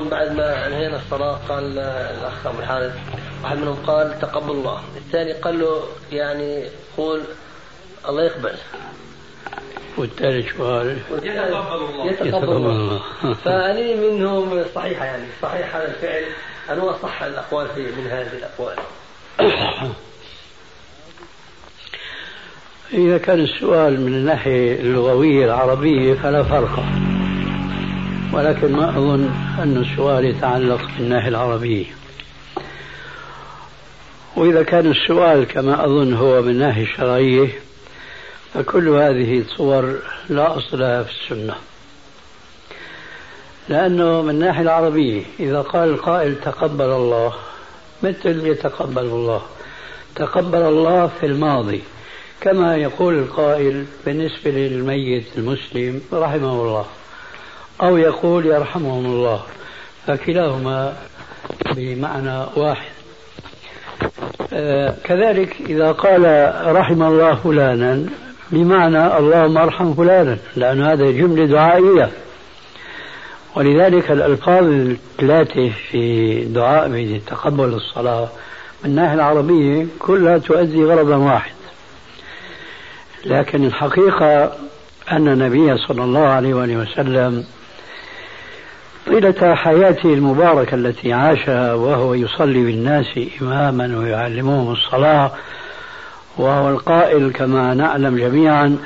بعد ما انهينا الصلاة قال الأخ أبو الحارث واحد منهم قال تقبل الله. الثاني قال له يعني قول الله يقبل. والثالث سؤال. يتقبل الله. يتقبل الله. فأني منهم صحيحة يعني صحيح هذا الفعل. أنه أصح الأقوال في من هذه الأقوال. إذا كان السؤال من الناحية اللغوية العربية فلا فرق. ولكن ما أظن أن السؤال يتعلق بالناحية العربية. وإذا كان السؤال كما أظن هو من الناحية الشرعية فكل هذه الصور لا أصل لها في السنة. لأنه من الناحية العربية إذا قال القائل تقبل الله مثل يتقبل الله. تقبل الله في الماضي كما يقول القائل بالنسبة للميت المسلم رحمه الله. أو يقول يرحمهم الله فكلاهما بمعنى واحد. آه كذلك إذا قال رحم الله فلانا بمعنى اللهم ارحم فلانا لأن هذا جملة دعائية. ولذلك الألفاظ الثلاثة في دعاء تقبل الصلاة من الناحية العربية كلها تؤدي غرضا واحد. لكن الحقيقة أن النبي صلى الله عليه وسلم طيلة حياته المباركة التي عاشها وهو يصلي بالناس إماما ويعلمهم الصلاة وهو القائل كما نعلم جميعا.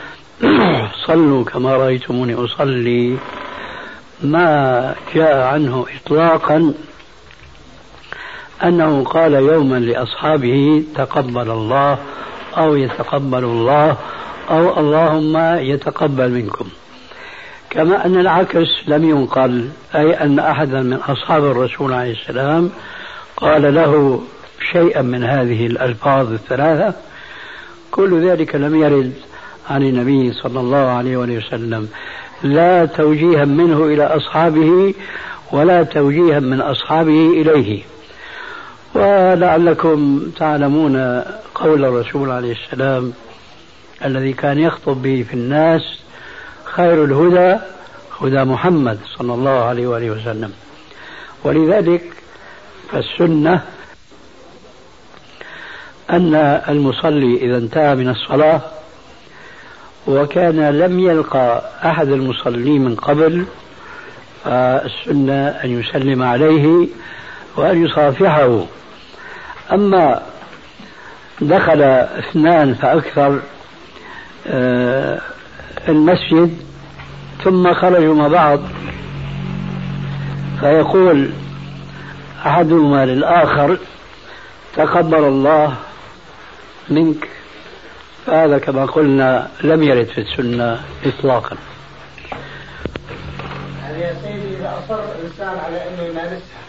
صلوا كما رأيتموني أصلي. ما جاء عنه إطلاقا أنه قال يوما لأصحابه تقبل الله أو يتقبل الله أو اللهم يتقبل منكم. كما أن العكس لم ينقل أي أن أحدا من أصحاب الرسول عليه السلام قال له شيئا من هذه الألفاظ الثلاثة كل ذلك لم يرد عن النبي صلى الله عليه وسلم. لا توجيها منه إلى أصحابه ولا توجيها من أصحابه إليه. ولعلكم تعلمون قول الرسول عليه السلام الذي كان يخطب به في الناس خير الهدى هدى محمد صلى الله عليه وآله وسلم. ولذلك فالسنة أن المصلي إذا انتهى من الصلاة وكان لم يلقى أحد المصلين من قبل فالسنة أن يسلم عليه وأن يصافحه. أما دخل اثنان فأكثر آه، المسجد ثم خرجوا مع بعض. فيقول أحدهما للآخر تقبل الله منك. فهذا كما قلنا لم يرد في السنة إطلاقا. يعني يا سيدي إذا أصر الإنسان على أنه يمارسها.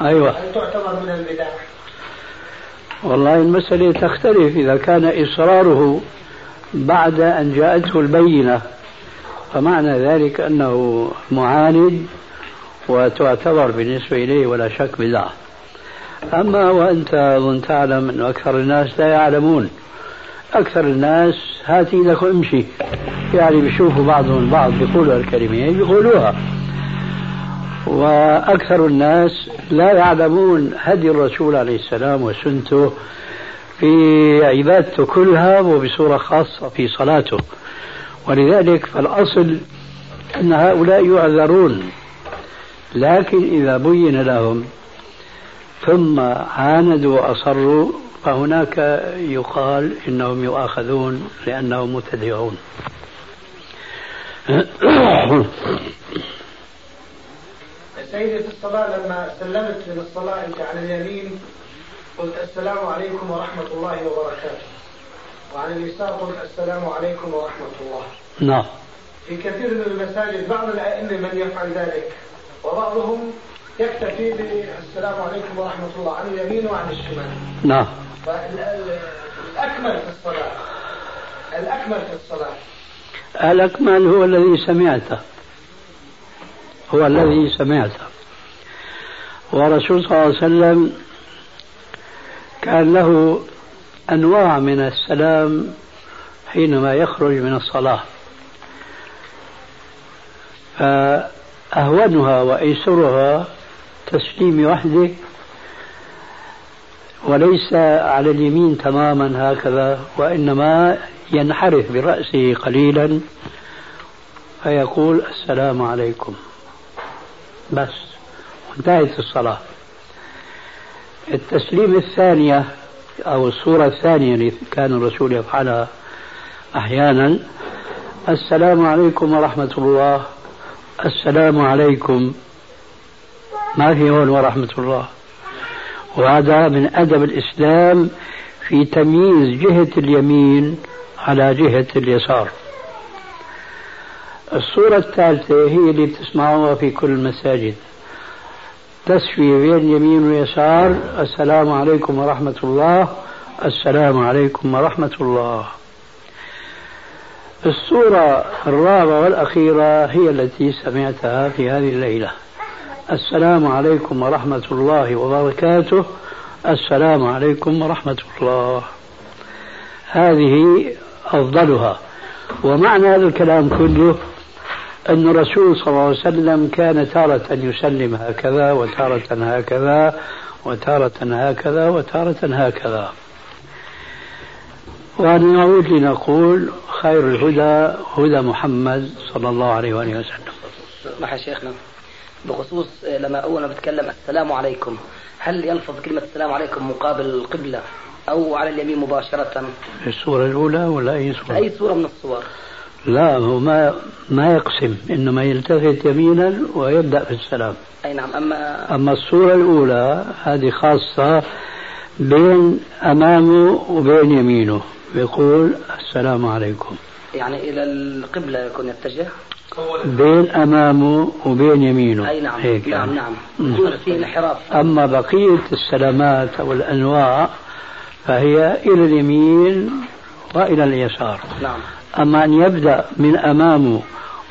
أيوة. هل تعتبر من البدع؟ والله المسألة تختلف إذا كان إصراره بعد أن جاءته البينة. فمعنى ذلك أنه معاند وتعتبر بالنسبة إليه ولا شك بدعة أما وأنت أظن تعلم أن أكثر الناس لا يعلمون. أكثر الناس هات إيدك وامشي. يعني بيشوفوا بعضهم البعض بيقولوا الكلمة بيقولوها. وأكثر الناس لا يعلمون هدي الرسول عليه السلام وسنته في عبادته كلها وبصورة خاصة في صلاته. ولذلك فالأصل أن هؤلاء يعذرون. لكن إذا بين لهم ثم عاندوا وأصروا فهناك يقال إنهم يؤاخذون لأنهم مبتدعون سيدي في الصلاة لما سلمت من الصلاة أنت على اليمين قلت السلام عليكم ورحمة الله وبركاته. وعن اليسار قلت السلام عليكم ورحمة الله. نعم. في كثير من المساجد بعض الأئمة من يفعل ذلك وبعضهم يكتفي بالسلام عليكم ورحمة الله عن اليمين وعن الشمال. نعم. فالأكمل في الصلاة الأكمل في الصلاة. الأكمل هو الذي سمعته. هو الذي سمعته. ورسول صلى الله عليه وسلم كان له أنواع من السلام حينما يخرج من الصلاة. فأهونها وأيسرها تسليم وحده وليس على اليمين تماما هكذا وإنما ينحرف برأسه قليلا فيقول السلام عليكم. بس انتهت الصلاة. التسليم الثانية أو الصورة الثانية اللي كان الرسول يفعلها أحيانا. السلام عليكم ورحمة الله. السلام عليكم. ما في هون ورحمة الله؟ وهذا من أدب الإسلام في تمييز جهة اليمين على جهة اليسار. الصورة الثالثة هي اللي بتسمعوها في كل المساجد. تسوية بين يمين ويسار. السلام عليكم ورحمة الله. السلام عليكم ورحمة الله. الصورة الرابعة والأخيرة هي التي سمعتها في هذه الليلة. السلام عليكم ورحمة الله وبركاته. السلام عليكم ورحمة الله. هذه أفضلها. ومعنى هذا الكلام كله أن الرسول صلى الله عليه وسلم كان تارة يسلم هكذا وتارة هكذا وتارة هكذا وتارة هكذا. ونعود لنقول خير الهدى هدى محمد صلى الله عليه وآله وسلم. اسمح شيخنا؟ بخصوص لما أول ما بتكلم السلام عليكم هل يلفظ كلمة السلام عليكم مقابل القبلة أو على اليمين مباشرة؟ السورة الأولى ولا أي سورة؟ أي سورة من الصور لا هو ما ما يقسم إنما يلتفت يمينا ويبدأ في السلام. أي نعم أما أما الصورة الأولى هذه خاصة بين أمامه وبين يمينه يقول السلام عليكم. يعني إلى القبلة يكون يتجه؟ بين أمامه وبين يمينه. أي نعم هيك نعم يعني. نعم. في انحراف. أما بقية السلامات أو الأنواع فهي إلى اليمين وإلى اليسار. نعم. أما أن يبدأ من أمامه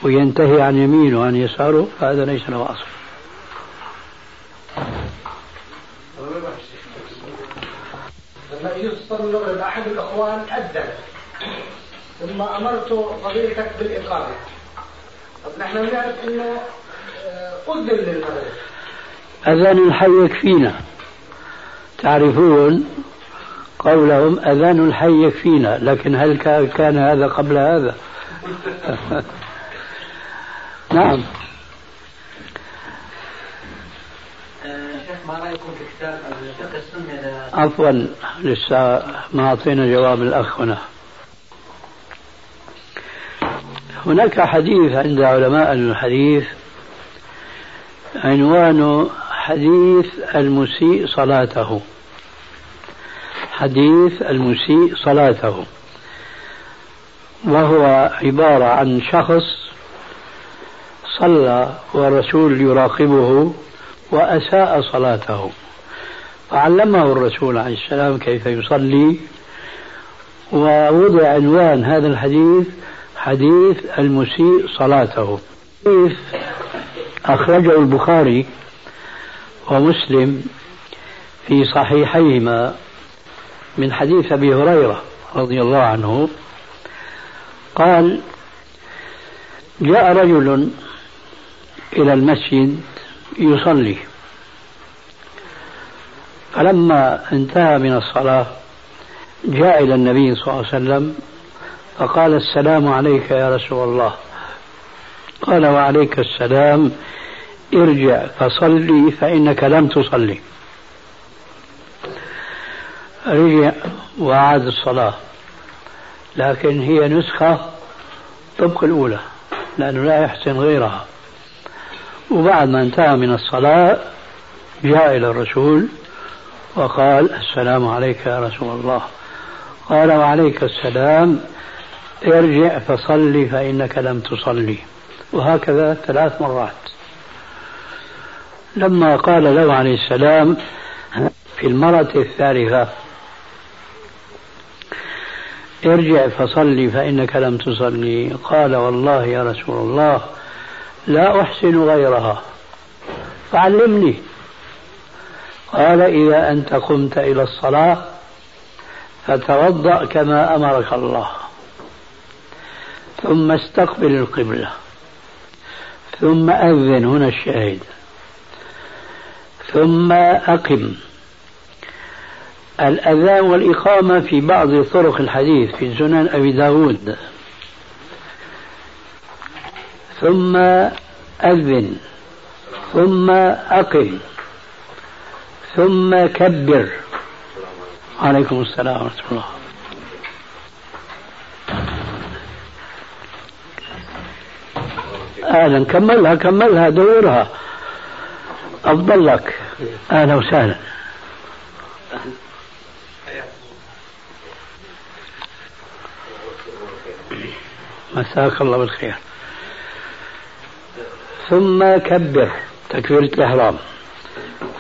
وينتهي عن يمينه وعن يساره فهذا ليس له أصل. لما يصلي أحد الأخوان أذن ثم أمرت فضيلتك بالإقامة. طب نحن نعرف أنه أذن للمغرب أذان الحي يكفينا. تعرفون قولهم أذان الحي يكفينا لكن هل كان هذا قبل هذا؟ نعم. ما رأيكم في كتاب الفقه السني عفوا لسه ما أعطينا جواب الأخ هنا. هناك حديث عند علماء الحديث عنوانه حديث المسيء صلاته. حديث المسيء صلاته. وهو عبارة عن شخص صلى والرسول يراقبه وأساء صلاته. فعلمه الرسول عليه السلام كيف يصلي. ووضع عنوان هذا الحديث حديث المسيء صلاته. حديث أخرجه البخاري ومسلم في صحيحيهما. من حديث أبي هريرة رضي الله عنه قال جاء رجل إلى المسجد يصلي فلما انتهى من الصلاة جاء إلى النبي صلى الله عليه وسلم فقال السلام عليك يا رسول الله. قال وعليك السلام ارجع فصلي فإنك لم تصلي. رجع وأعاد الصلاة لكن هي نسخة طبق الأولى لأنه لا يحسن غيرها. وبعد ما انتهى من الصلاة جاء إلى الرسول وقال السلام عليك يا رسول الله. قال وعليك السلام ارجع فصلي فإنك لم تصلي. وهكذا ثلاث مرات. لما قال له عليه السلام في المرة الثالثة ارجع فصلي فإنك لم تصلي. قال والله يا رسول الله لا أحسن غيرها. فعلمني. قال إذا أنت قمت إلى الصلاة فتوضأ كما أمرك الله. ثم استقبل القبلة. ثم أذن هنا الشاهد. ثم أقم. الأذان والإقامة في بعض طرق الحديث في سنن أبي داود. ثم أذن ثم أقم ثم كبر. عليكم السلام ورحمة الله. أهلا كملها كملها دورها. أفضل لك. أهلا وسهلا. مساك الله بالخير. ثم كبر تكبيرة الإحرام.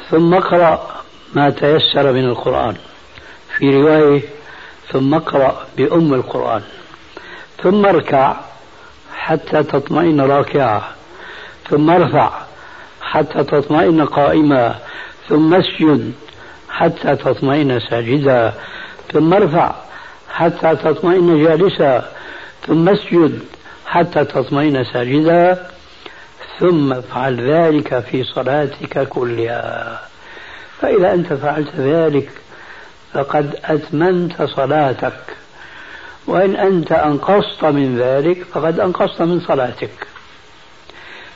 ثم اقرأ ما تيسر من القرآن. في رواية ثم اقرأ بأم القرآن. ثم اركع حتى تطمئن راكعة ثم ارفع حتى تطمئن قائما. ثم اسجد حتى تطمئن ساجدا. ثم ارفع حتى تطمئن جالسا. ثم اسجد حتى تطمئن ساجدا ثم افعل ذلك في صلاتك كلها. فإذا أنت فعلت ذلك فقد أتممت صلاتك. وإن أنت أنقصت من ذلك فقد أنقصت من صلاتك.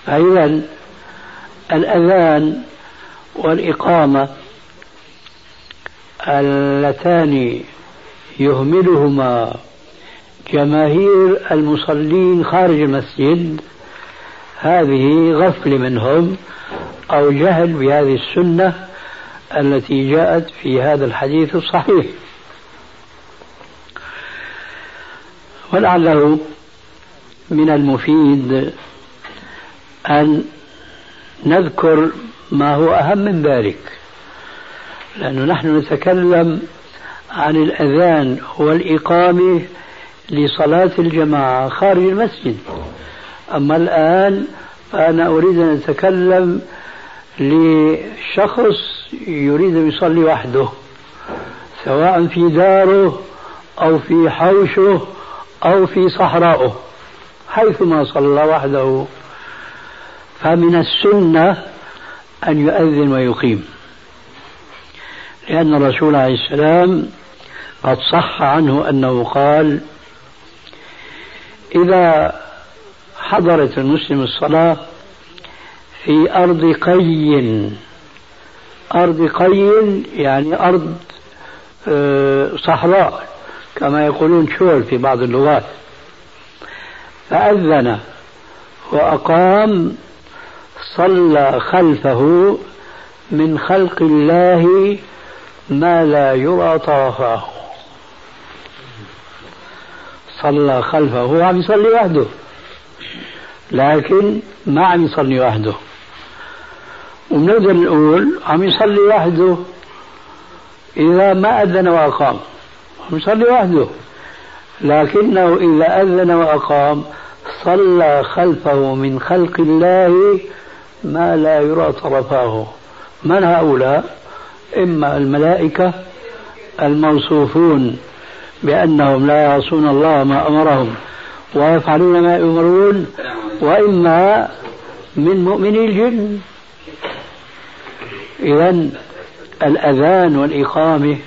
فإذا الأذان والإقامة اللتان يهملهما. جماهير المصلين خارج المسجد هذه غفل منهم أو جهل بهذه السنة التي جاءت في هذا الحديث الصحيح. ولعله من المفيد أن نذكر ما هو أهم من ذلك لأنه نحن نتكلم عن الأذان والإقامة لصلاة الجماعة خارج المسجد. أما الآن فأنا أريد أن أتكلم لشخص يريد أن يصلي وحده سواء في داره أو في حوشه أو في صحراءه حيثما صلى وحده. فمن السنة أن يؤذن ويقيم. لأن الرسول عليه السلام قد صح عنه أنه قال إذا حضرت المسلم الصلاة في أرض قي أرض قي يعني أرض آه، صحراء كما يقولون شول في بعض اللغات. فأذن وأقام صلى خلفه من خلق الله ما لا يرى طرفاه صلى خلفه هو عم يصلي وحده. لكن ما عم يصلي وحده. وبنقدر نقول عم يصلي وحده إذا ما أذن وأقام. عم يصلي وحده. لكنه إذا أذن وأقام صلى خلفه من خلق الله ما لا يرى طرفاه. من هؤلاء؟ إما الملائكة الموصوفون. بأنهم لا يعصون الله ما أمرهم ويفعلون ما يؤمرون وإما من مؤمني الجن. إذا الأذان والإقامة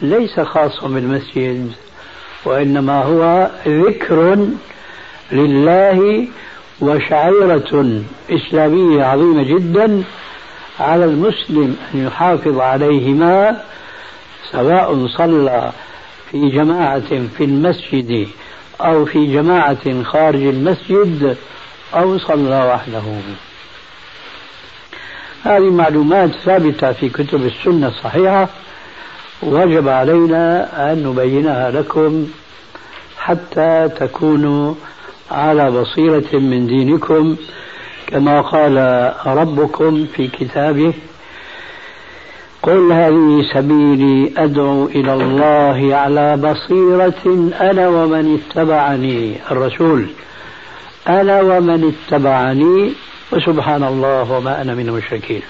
ليس خاصا بالمسجد وإنما هو ذكر لله وشعيرة إسلامية عظيمة جدا على المسلم أن يحافظ عليهما سواء صلى في جماعة في المسجد أو في جماعة خارج المسجد أو صلى وحده. هذه معلومات ثابتة في كتب السنة الصحيحة. وجب علينا أن نبينها لكم حتى تكونوا على بصيرة من دينكم كما قال ربكم في كتابه قل هذه سبيلي أدعو إلى الله على بصيرة أنا ومن اتبعني. الرسول أنا ومن اتبعني وسبحان الله وما أنا من المشركين.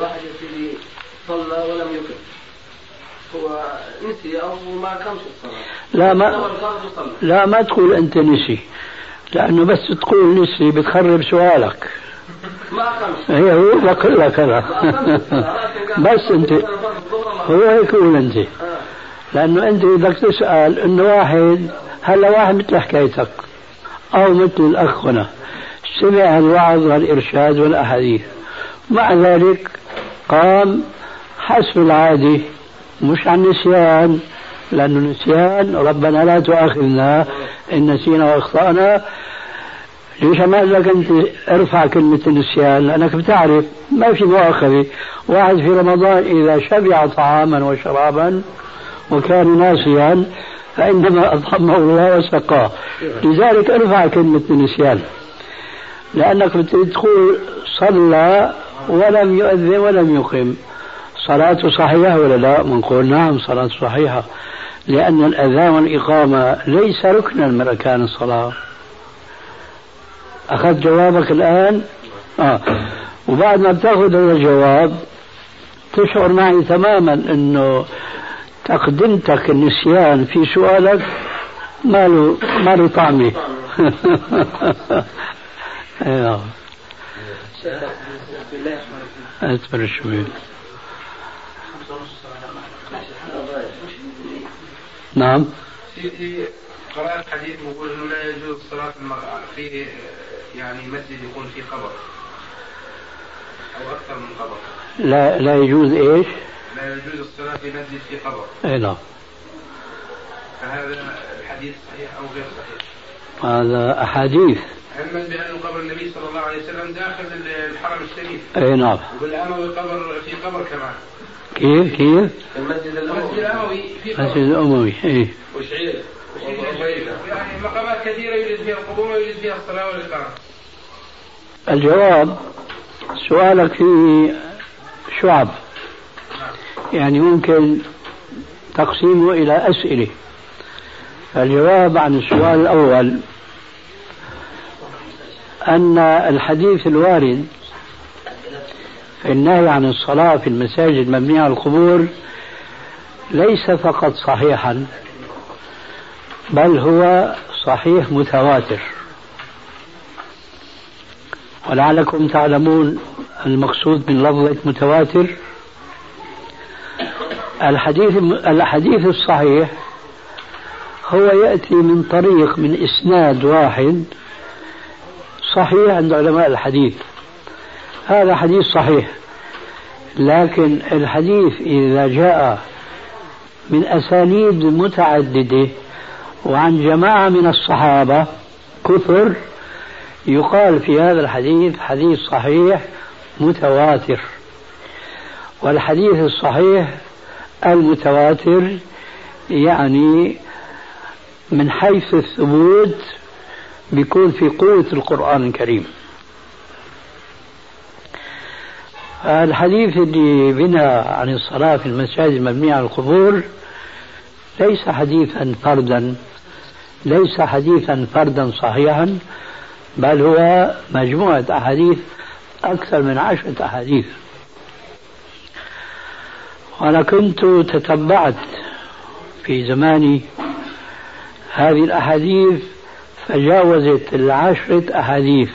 واحد صلى ولم يقم. هو نسي أو ما قامش الصلاة؟ لا ما لا ما تقول أنت نسي لأنه بس تقول نسي بتخرب سؤالك. ما هي هو بقول لك أنا بس انت هو هيك قول انت لأنه أنت بدك تسال إنه واحد هلا واحد مثل حكايتك؟ أو مثل الأخ هنا. سمع الوعظ والإرشاد والأحاديث. مع ذلك قام حسب العادي مش عن نسيان. لأنه نسيان ربنا لا تؤاخذنا إن نسينا وأخطأنا. ليش ما لك أنت إرفع كلمة النسيان لأنك بتعرف ما في مؤاخذة. واحد في رمضان إذا شبع طعاما وشرابا وكان ناسيا فإنما أطعمه الله وسقاه. لذلك إرفع كلمة النسيان. لأنك بتقول صلى ولم يؤذن ولم يقم. صلاته صحيحة ولا لا؟ بنقول نعم صلاته صحيحة. لأن الأذان والإقامة ليس ركنا من أركان الصلاة. أخذت جوابك الآن؟ آه. وبعد ما بتأخذ هذا الجواب تشعر معي تماما أنه تقدمتك النسيان في سؤالك ما له ما له طعمه أيوه شوي نعم في قرأت حديث يقول إنه لا يجوز صلاة المرأة فيه يعني مسجد يكون فيه قبر. أو أكثر من قبر. لا لا يجوز إيش؟ لا يجوز الصلاة في مسجد فيه قبر. إي نعم. فهذا الحديث صحيح أو غير صحيح؟ هذا أحاديث. علما بان قبر النبي صلى الله عليه وسلم داخل الحرم الشريف؟ إي نعم. وبالاموي قبر في قبر كمان. كيف؟ كيف؟ المسجد الأموي. في قبر. المسجد الأموي إي. وشعير. يعني مقامات كثيرة يوجد فيها القبور ويوجد فيها الصلاة والإقامة. الجواب سؤالك فيه شعب. يعني ممكن تقسيمه إلى أسئلة. الجواب عن السؤال الأول أن الحديث الوارد في النهي عن الصلاة في المساجد المبنية على القبور ليس فقط صحيحا بل هو صحيح متواتر. ولعلكم تعلمون المقصود من لفظة متواتر. الحديث الحديث الصحيح هو يأتي من طريق من إسناد واحد صحيح عند علماء الحديث. هذا حديث صحيح لكن الحديث إذا جاء من أسانيد متعددة وعن جماعة من الصحابة كثر يقال في هذا الحديث حديث صحيح متواتر. والحديث الصحيح المتواتر يعني من حيث الثبوت بيكون في قوة القرآن الكريم. الحديث اللي بنى عن الصلاة في المساجد المبنية على القبور ليس حديثا فردا ليس حديثا فردا صحيحا بل هو مجموعة أحاديث أكثر من عشرة أحاديث. وأنا كنت تتبعت في زماني هذه الأحاديث فجاوزت العشرة أحاديث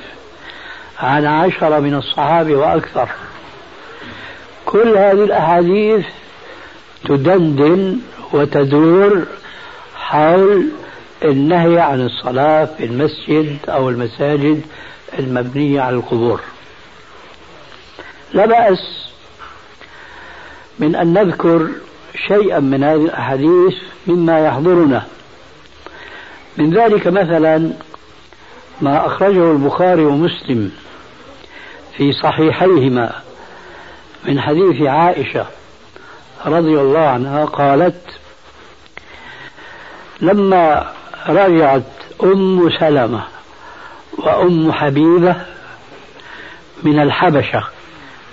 عن عشرة من الصحابة وأكثر. كل هذه الأحاديث تدندن وتدور حول النهي عن الصلاة في المسجد أو المساجد المبنية على القبور. لا بأس من أن نذكر شيئا من هذه الأحاديث مما يحضرنا. من ذلك مثلا ما أخرجه البخاري ومسلم في صحيحيهما من حديث عائشة رضي الله عنها قالت لما رجعت أم سلمة وأم حبيبة من الحبشة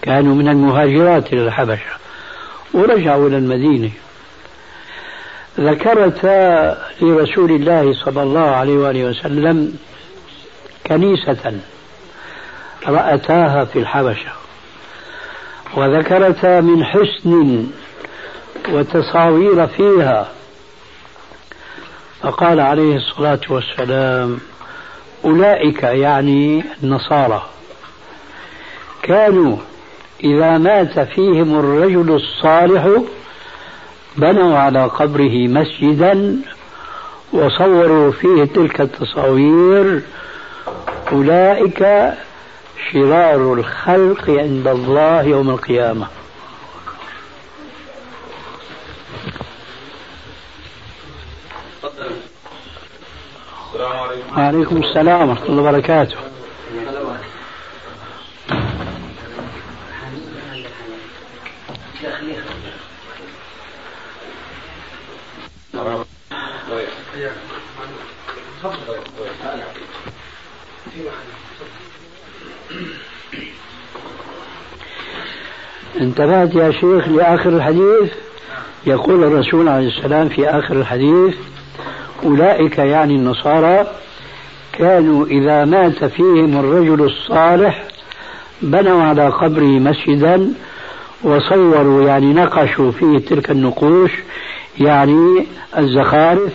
كانوا من المهاجرات إلى الحبشة ورجعوا إلى المدينة. ذكرتا لرسول الله صلى الله عليه وآله وسلم كنيسة رأتاها في الحبشة. وذكرتا من حسن وتصاوير فيها فقال عليه الصلاة والسلام أولئك يعني النصارى كانوا إذا مات فيهم الرجل الصالح بنوا على قبره مسجدا وصوروا فيه تلك التصاوير أولئك شرار الخلق عند الله يوم القيامة السلام عليكم وعليكم السلام ورحمة الله وبركاته. انتبهت يا شيخ لآخر الحديث؟ يقول الرسول عليه السلام في آخر الحديث أولئك يعني النصارى كانوا إذا مات فيهم الرجل الصالح بنوا على قبره مسجدا وصوروا يعني نقشوا فيه تلك النقوش يعني الزخارف.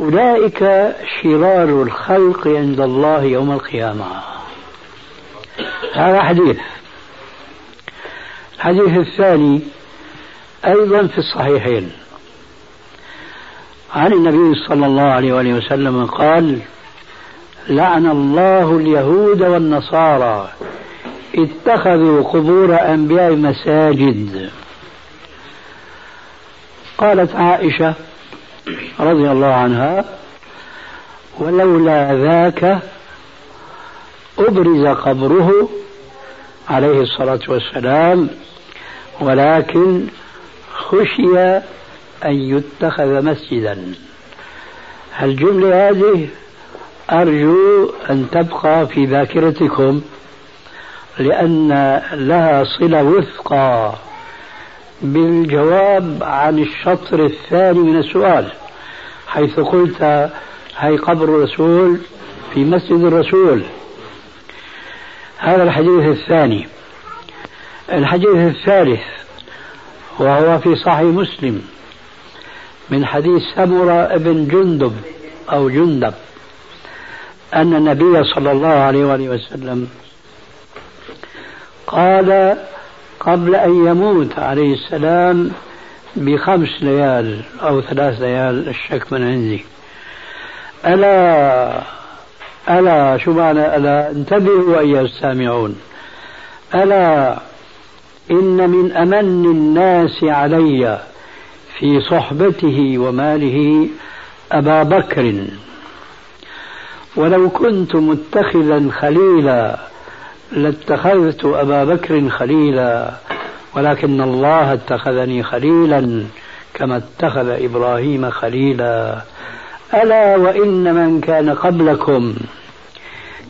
أولئك شرار الخلق عند الله يوم القيامة. هذا حديث. الحديث الثاني أيضا في الصحيحين. عن النبي صلى الله عليه وآله وسلم قال لعن الله اليهود والنصارى اتخذوا قبور أنبياء مساجد. قالت عائشة رضي الله عنها ولولا ذاك أبرز قبره عليه الصلاة والسلام ولكن خشي أن يتخذ مسجدا. الجملة هذه أرجو أن تبقى في ذاكرتكم لأن لها صلة وثقى بالجواب عن الشطر الثاني من السؤال حيث قلت هي قبر الرسول في مسجد الرسول. هذا الحديث الثاني. الحديث الثالث وهو في صحيح مسلم. من حديث سمرة بن جندب أو جندب أن النبي صلى الله عليه وآله وسلم قال قبل أن يموت عليه السلام بخمس ليال أو ثلاث ليال الشك من عندي. ألا ألا شو معنى ألا انتبهوا أيها السامعون. ألا إن من أمن الناس علي في صحبته وماله أبا بكر. ولو كنت متخذا خليلا لاتخذت أبا بكر خليلا ولكن الله اتخذني خليلا كما اتخذ إبراهيم خليلا. ألا وإن من كان قبلكم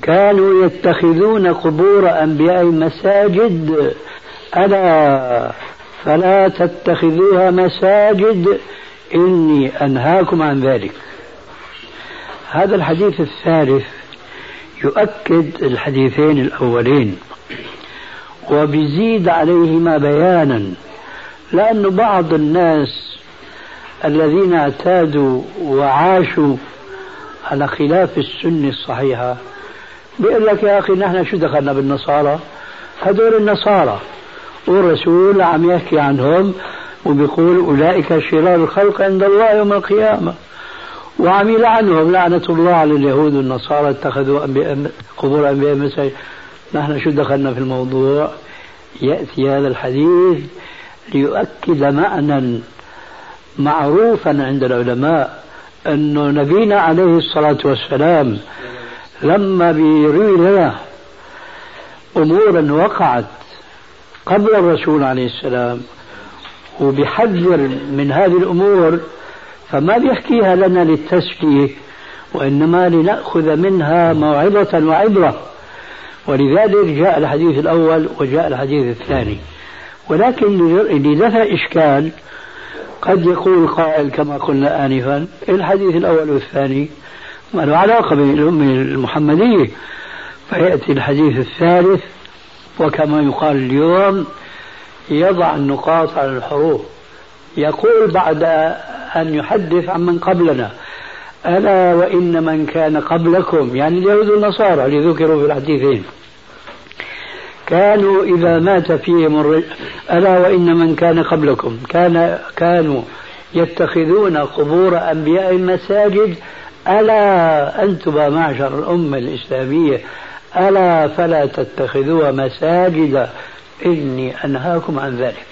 كانوا يتخذون قبور أنبياء مساجد ألا فلا تتخذوها مساجد. إني أنهاكم عن ذلك. هذا الحديث الثالث يؤكد الحديثين الأولين. وبيزيد عليهما بيانا لأن بعض الناس الذين اعتادوا وعاشوا على خلاف السنة الصحيحة بيقول لك يا أخي نحن شو دخلنا بالنصارى؟ هذول النصارى. والرسول عم يحكي عنهم وبيقول أولئك شرار الخلق عند الله يوم القيامة. وعم يلعنهم لعنة الله على اليهود والنصارى اتخذوا أنبياء قبور أنبياء مساجد نحن شو دخلنا في الموضوع؟ يأتي هذا الحديث ليؤكد معنى معروفا عند العلماء أنه نبينا عليه الصلاة والسلام لما بيروي لنا أمورا وقعت قبل الرسول عليه السلام وبيحذر من هذه الأمور فما بيحكيها لنا للتسلية وإنما لنأخذ منها موعظة وعبرة. ولذلك جاء الحديث الأول وجاء الحديث الثاني. ولكن لدفع إشكال قد يقول قائل كما قلنا آنفا الحديث الأول والثاني ما له علاقة بالأمة المحمدية. فيأتي الحديث الثالث وكما يقال اليوم يضع النقاط على الحروف. يقول بعد أن يحدث عن من قبلنا ألا وإن من كان قبلكم يعني اليهود والنصارى اللي ذكروا في الحديثين. كانوا إذا مات فيهم ألا وإن من كان قبلكم كان كانوا يتخذون قبور أنبياء مساجد ألا أنتم معشر الأمة الإسلامية ألا فلا تتخذوها مساجد إني أنهاكم عن ذلك.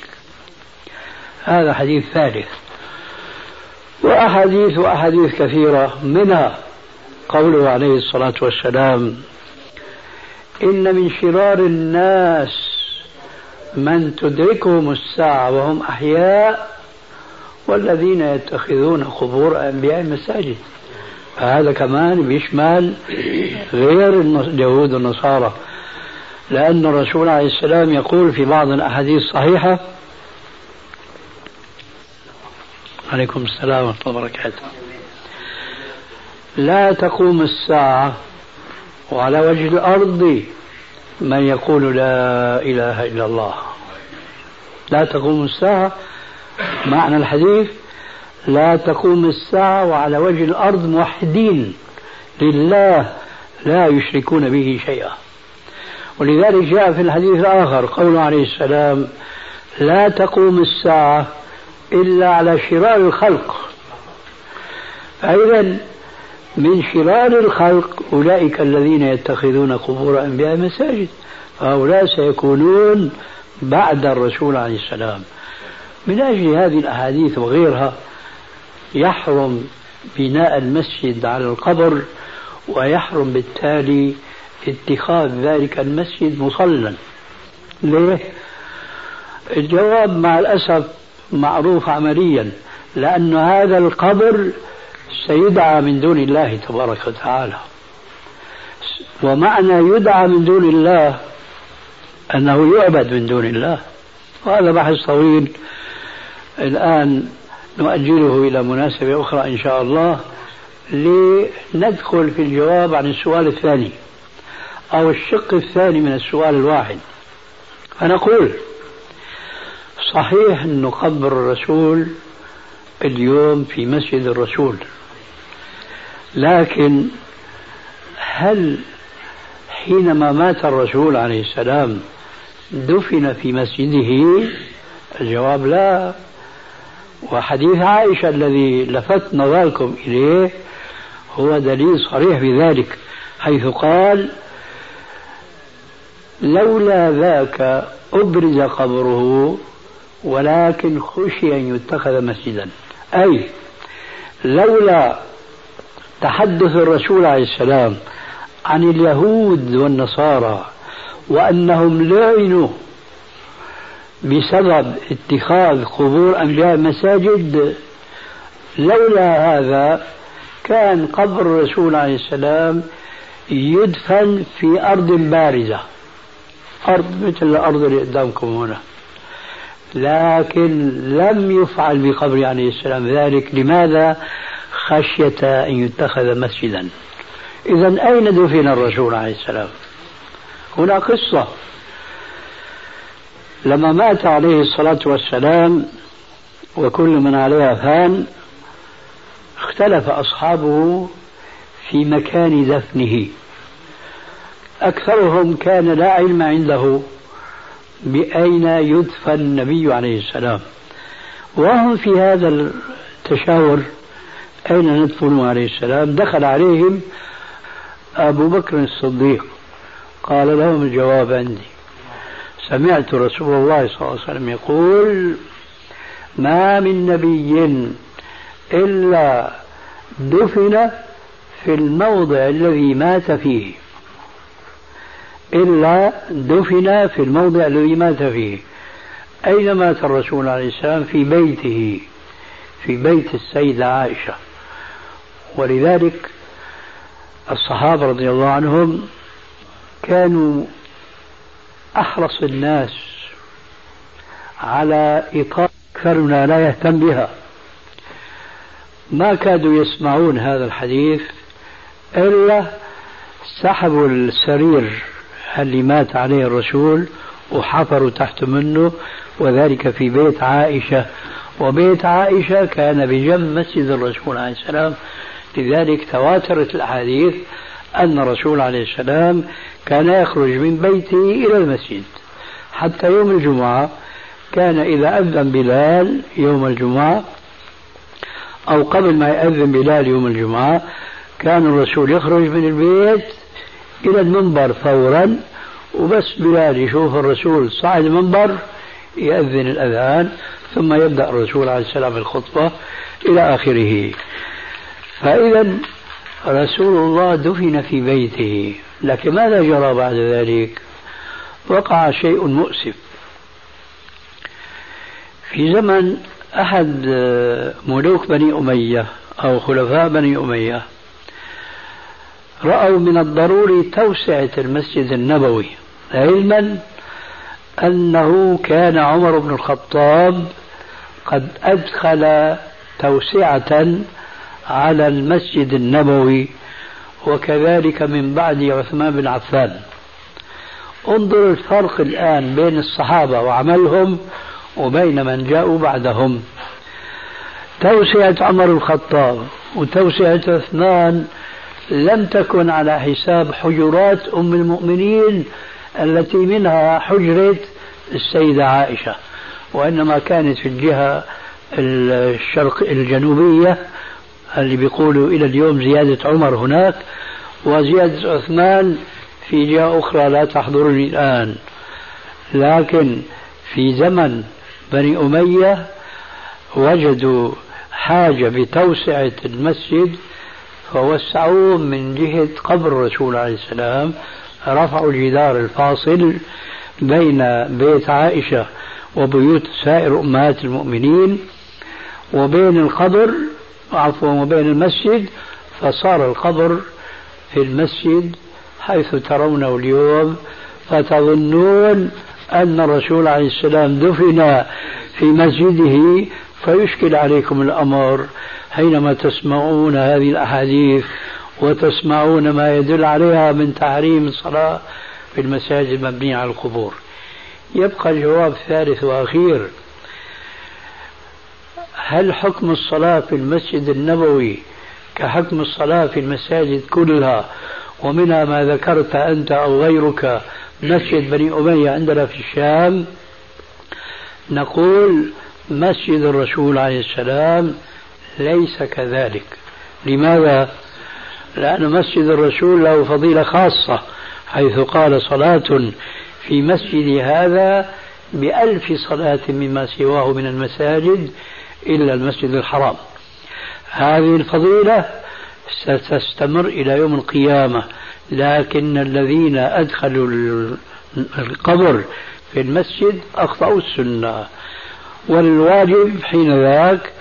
هذا حديث ثالث. وأحاديث وأحاديث كثيرة منها قوله عليه الصلاة والسلام إن من شرار الناس من تدركهم الساعة وهم أحياء والذين يتخذون قبور أنبياء مساجد هذا كمان بيشمل غير اليهود والنصارى. لأن الرسول عليه السلام يقول في بعض الأحاديث الصحيحة عليكم السلام ورحمة الله وبركاته. لا تقوم الساعة وعلى وجه الأرض من يقول لا إله إلا الله. لا تقوم الساعة. معنى الحديث لا تقوم الساعة وعلى وجه الأرض موحدين. لله لا يشركون به شيئا. ولذلك جاء في الحديث الآخر قوله عليه السلام لا تقوم الساعة إلا على شرار الخلق. فإذا من شرار الخلق أولئك الذين يتخذون قبور أنبياء مساجد فهؤلاء سيكونون بعد الرسول عليه السلام. من أجل هذه الأحاديث وغيرها يحرم بناء المسجد على القبر ويحرم بالتالي اتخاذ ذلك المسجد مصلى. ليه؟ الجواب مع الأسف معروف عمليا لأن هذا القبر سيدعى من دون الله تبارك وتعالى. ومعنى يدعى من دون الله أنه يعبد من دون الله. وهذا بحث طويل. الآن نؤجله إلى مناسبة أخرى إن شاء الله لندخل في الجواب عن السؤال الثاني أو الشق الثاني من السؤال الواحد. فنقول صحيح أن قبر الرسول اليوم في مسجد الرسول لكن هل حينما مات الرسول عليه السلام دفن في مسجده؟ الجواب لا. وحديث عائشة الذي لفت نظركم إليه هو دليل صريح بذلك حيث قال لولا ذاك أبرز قبره ولكن خشي أن يتخذ مسجدا. أي لولا تحدث الرسول عليه السلام عن اليهود والنصارى وأنهم لعنوا بسبب اتخاذ قبور أنبياء مساجد لولا هذا كان قبر الرسول عليه السلام يدفن في أرض بارزة. أرض مثل الأرض اللي قدامكم هنا. لكن لم يفعل بقبر عليه السلام ذلك. لماذا؟ خشية أن يتخذ مسجدا. إذا أين دفن الرسول عليه السلام؟ هنا قصة. لما مات عليه الصلاة والسلام وكل من عليها فان اختلف أصحابه في مكان دفنه. أكثرهم كان لا علم عنده بأين يدفن النبي عليه السلام. وهم في هذا التشاور أين ندفن عليه السلام؟ دخل عليهم أبو بكر الصديق. قال لهم الجواب عندي. سمعت رسول الله صلى الله عليه وسلم يقول ما من نبي إلا دفن في الموضع الذي مات فيه إلا دفن في الموضع الذي مات فيه. أين مات الرسول عليه السلام؟ في بيته في بيت السيدة عائشة. ولذلك الصحابة رضي الله عنهم كانوا أحرص الناس على إيقاف أكثرنا لا يهتم بها. ما كادوا يسمعون هذا الحديث إلا سحبوا السرير اللي مات عليه الرسول وحفروا تحت منه وذلك في بيت عائشة. وبيت عائشة كان بجنب مسجد الرسول عليه السلام. لذلك تواترت الأحاديث أن الرسول عليه السلام كان يخرج من بيته إلى المسجد حتى يوم الجمعة. كان إذا أذن بلال يوم الجمعة أو قبل ما يأذن بلال يوم الجمعة كان الرسول يخرج من البيت إلى المنبر فورا وبس بلال يشوف الرسول صعد المنبر يأذن الأذان ثم يبدأ الرسول عليه السلام الخطبة إلى آخره. فإذا رسول الله دفن في بيته. لكن ماذا جرى بعد ذلك؟ وقع شيء مؤسف. في زمن أحد ملوك بني أمية أو خلفاء بني أمية رأوا من الضروري توسعة المسجد النبوي علما أنه كان عمر بن الخطاب قد أدخل توسعة على المسجد النبوي وكذلك من بعد عثمان بن عفان. انظر الفرق الآن بين الصحابة وعملهم وبين من جاءوا بعدهم. توسعة عمر الخطاب وتوسعة عثمان لم تكن على حساب حجرات أم المؤمنين التي منها حجرة السيدة عائشة وإنما كانت في الجهة الشرق الجنوبية اللي بيقولوا إلى اليوم زيادة عمر هناك وزيادة عثمان في جهة أخرى لا تحضرني الآن. لكن في زمن بني أمية وجدوا حاجة بتوسعة المسجد فوسعوه من جهة قبر الرسول عليه السلام رفعوا الجدار الفاصل بين بيت عائشة وبيوت سائر أمهات المؤمنين وبين القبر عفوا وبين المسجد فصار القبر في المسجد حيث ترونه اليوم فتظنون أن الرسول عليه السلام دفن في مسجده فيشكل عليكم الأمر. حينما تسمعون هذه الأحاديث وتسمعون ما يدل عليها من تحريم الصلاة في المساجد المبنية على القبور. يبقى الجواب الثالث وأخير هل حكم الصلاة في المسجد النبوي كحكم الصلاة في المساجد كلها؟ ومنها ما ذكرت أنت أو غيرك. مسجد بني أمية عندنا في الشام. نقول مسجد الرسول عليه السلام ليس كذلك. لماذا؟ لأن مسجد الرسول له فضيلة خاصة حيث قال صلاة في مسجد هذا بألف صلاة مما سواه من المساجد إلا المسجد الحرام. هذه الفضيلة ستستمر إلى يوم القيامة لكن الذين أدخلوا القبر في المسجد أخطأوا السنة. والواجب حين ذاك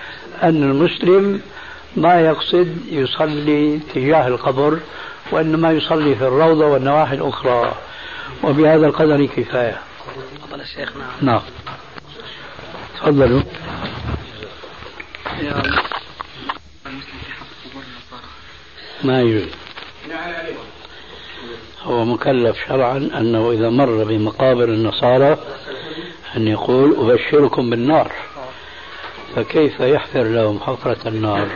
أن المسلم ما يقصد يصلي تجاه القبر وإنما يصلي في الروضة والنواحي الأخرى. وبهذا القدر كفاية. تفضل الشيخ نعم. نعم. تفضلوا. ما يجوز هو مكلف شرعا أنه إذا مر بمقابر النصارى أن يقول أبشركم بالنار فكيف يحفر لهم حفرة النار؟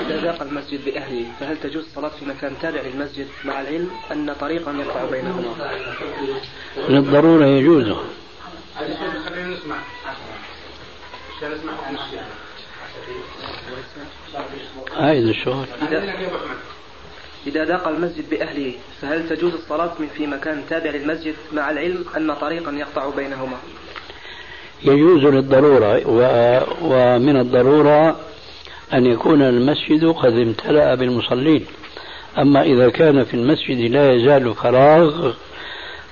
إذا ضاق المسجد بأهله فهل تجوز الصلاة في مكان تابع للمسجد مع العلم أن طريقا يقطع بينهما؟ للضرورة يجوز خلينا نسمع. عشان نسمع هاي الشغل إذا ضاق المسجد بأهله فهل تجوز الصلاة من في مكان تابع للمسجد مع العلم أن طريقا يقطع بينهما؟ يجوز للضرورة و... ومن الضرورة أن يكون المسجد قد امتلأ بالمصلين. أما إذا كان في المسجد لا يزال فراغ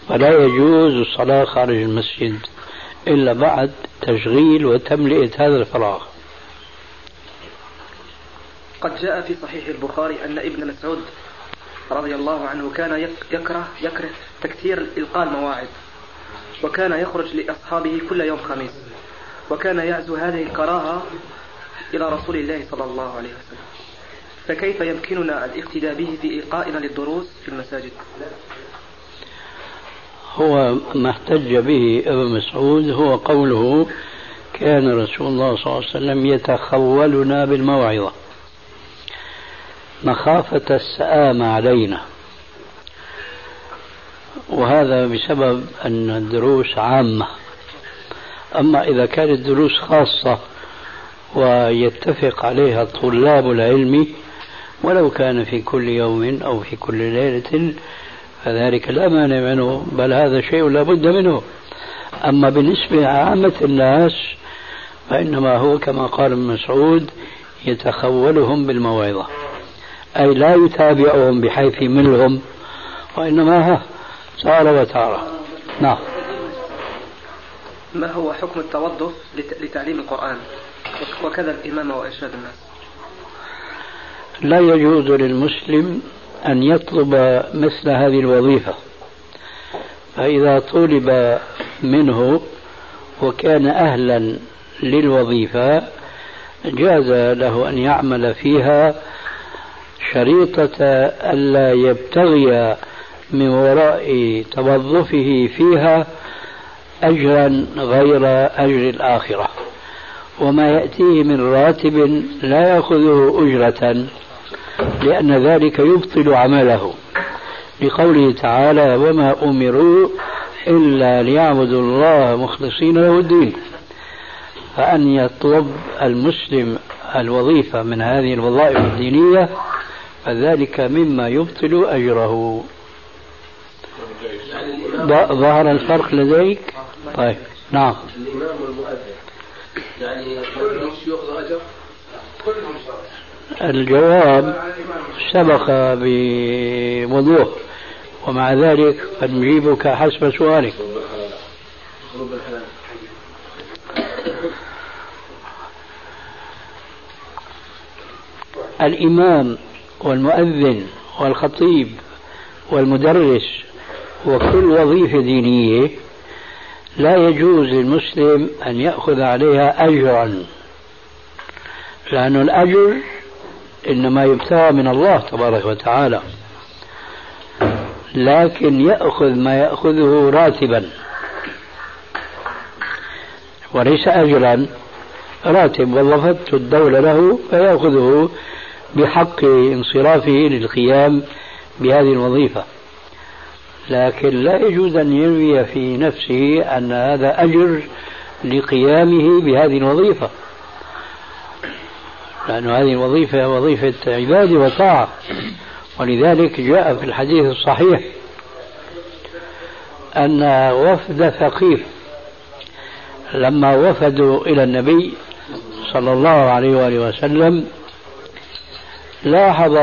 فلا يجوز الصلاة خارج المسجد. إلا بعد تشغيل وتملئة هذا الفراغ. قد جاء في صحيح البخاري أن ابن مسعود رضي الله عنه كان يكره يكره تكثير إلقاء المواعظ وكان يخرج لأصحابه كل يوم خميس وكان يعزو هذه الكراهة إلى رسول الله صلى الله عليه وسلم. فكيف يمكننا الاقتداء به في إلقائنا للدروس في المساجد؟ هو ما احتج به ابن مسعود هو قوله كان رسول الله صلى الله عليه وسلم يتخولنا بالموعظة. مخافة السآمة علينا. وهذا بسبب أن الدروس عامة. أما إذا كانت دروس خاصة ويتفق عليها طلاب العلم ولو كان في كل يوم أو في كل ليلة فذلك لا مانع منه بل هذا شيء لا بد منه. أما بالنسبة لعامة الناس فإنما هو كما قال ابن مسعود يتخولهم بالموعظة. أي لا يتابعهم بحيث يملهم وإنما ها صار وتارة نعم. ما هو حكم التوظف لتعليم القرآن؟ وكذا الإمامة وإرشاد الناس. لا يجوز للمسلم أن يطلب مثل هذه الوظيفة. فإذا طلب منه وكان أهلا للوظيفة جاز له أن يعمل فيها شريطة ألا يبتغي من وراء توظفه فيها أجرا غير أجر الآخرة. وما يأتيه من راتب لا يأخذه أجرة. لأن ذلك يبطل عمله. لقوله تعالى وما أمروا إلا ليعبدوا الله مخلصين له الدين. فأن يطلب المسلم الوظيفة من هذه الوظائف الدينية فذلك مما يبطل أجره. ظهر الفرق لديك؟ طيب نعم. الإمام والمؤذن يعني يأخذوا أجر الجواب سبق بوضوح ومع ذلك قد نجيبك حسب سؤالك. الإمام والمؤذن والخطيب والمدرس وكل وظيفة دينية لا يجوز للمسلم أن يأخذ عليها أجرا لأن الأجر إنما يبتغى من الله تبارك وتعالى. لكن يأخذ ما يأخذه راتبا. وليس أجرا. راتب وظفته الدولة له فيأخذه بحق انصرافه للقيام بهذه الوظيفة. لكن لا يجوز أن يروي في نفسه أن هذا أجر لقيامه بهذه الوظيفة. لأن هذه الوظيفة وظيفة عبادة وطاعة. ولذلك جاء في الحديث الصحيح أن وفد ثقيف لما وفدوا إلى النبي صلى الله عليه وآله وسلم لاحظ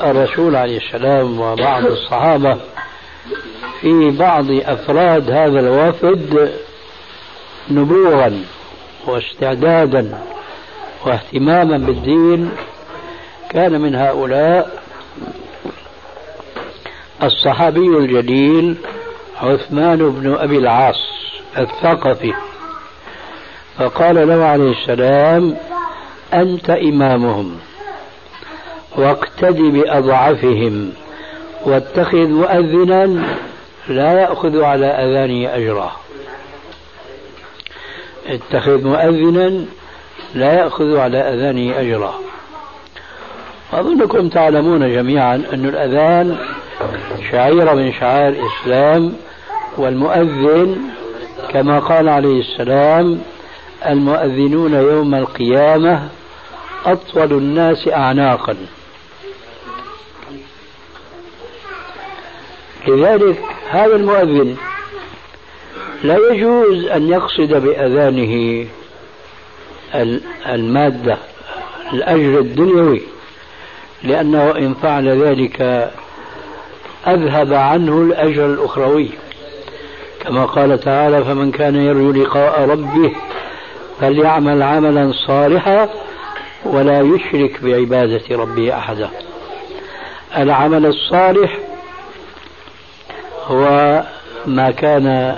الرسول عليه السلام وبعض الصحابة في بعض أفراد هذا الوفد نبوغا واستعدادا. واهتماما بالدين كان من هؤلاء الصحابي الجليل عثمان بن أبي العاص الثقفي. فقال له عليه السلام أنت إمامهم واقتد بأضعفهم واتخذ مؤذنا لا يأخذ على أذانه أجرا اتخذ مؤذنا لا يأخذ على أذانه أجرا. أظنكم تعلمون جميعا أن الأذان شعيرة من شعائر الإسلام والمؤذن كما قال عليه السلام المؤذنون يوم القيامة أطول الناس أعناقا. لذلك هذا المؤذن لا يجوز أن يقصد بأذانه. المادة الأجر الدنيوي لأنه إن فعل ذلك أذهب عنه الأجر الأخروي. كما قال تعالى فمن كان يرجو لقاء ربه فليعمل عملا صالحا ولا يشرك بعبادة ربه أحدا. العمل الصالح هو ما كان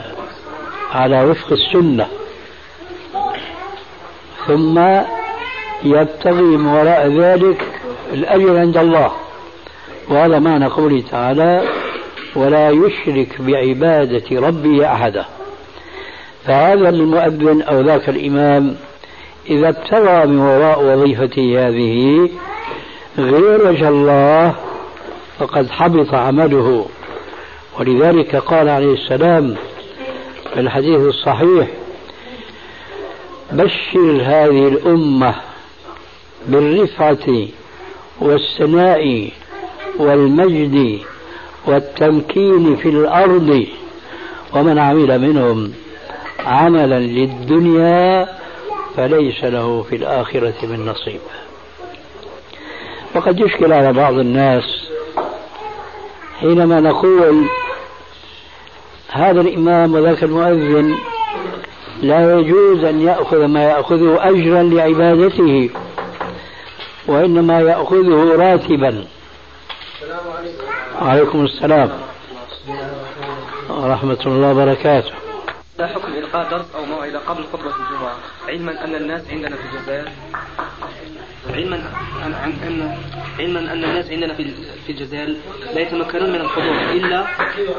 على وفق السنة. ثم يبتغي من وراء ذلك الأجر عند الله. وهذا معنى قوله تعالى ولا يشرك بعبادة ربه أحدا. فهذا المؤذن أو ذاك الإمام إذا ابتغى من وراء وظيفته هذه غير وجه الله فقد حبط عمله. ولذلك قال عليه السلام في الحديث الصحيح بشر هذه الأمة بالرفعة والسناء والمجد والتمكين في الأرض ومن عمل منهم عملا للدنيا فليس له في الآخرة من نصيب. وقد يشكل على بعض الناس حينما نقول هذا الإمام وذاك المؤذن لا يجوز أن يأخذ ما يأخذه أجرا لعبادته وإنما يأخذه راتبا. عليكم السلام ورحمة الله وبركاته. لا حكم إلقاء درس أو موعظة قبل خطبة الجمعة علما أن الناس عندنا في الجزائر علما أن أن علما أن الناس عندنا في في الجزائر لا يتمكنون من الحضور إلا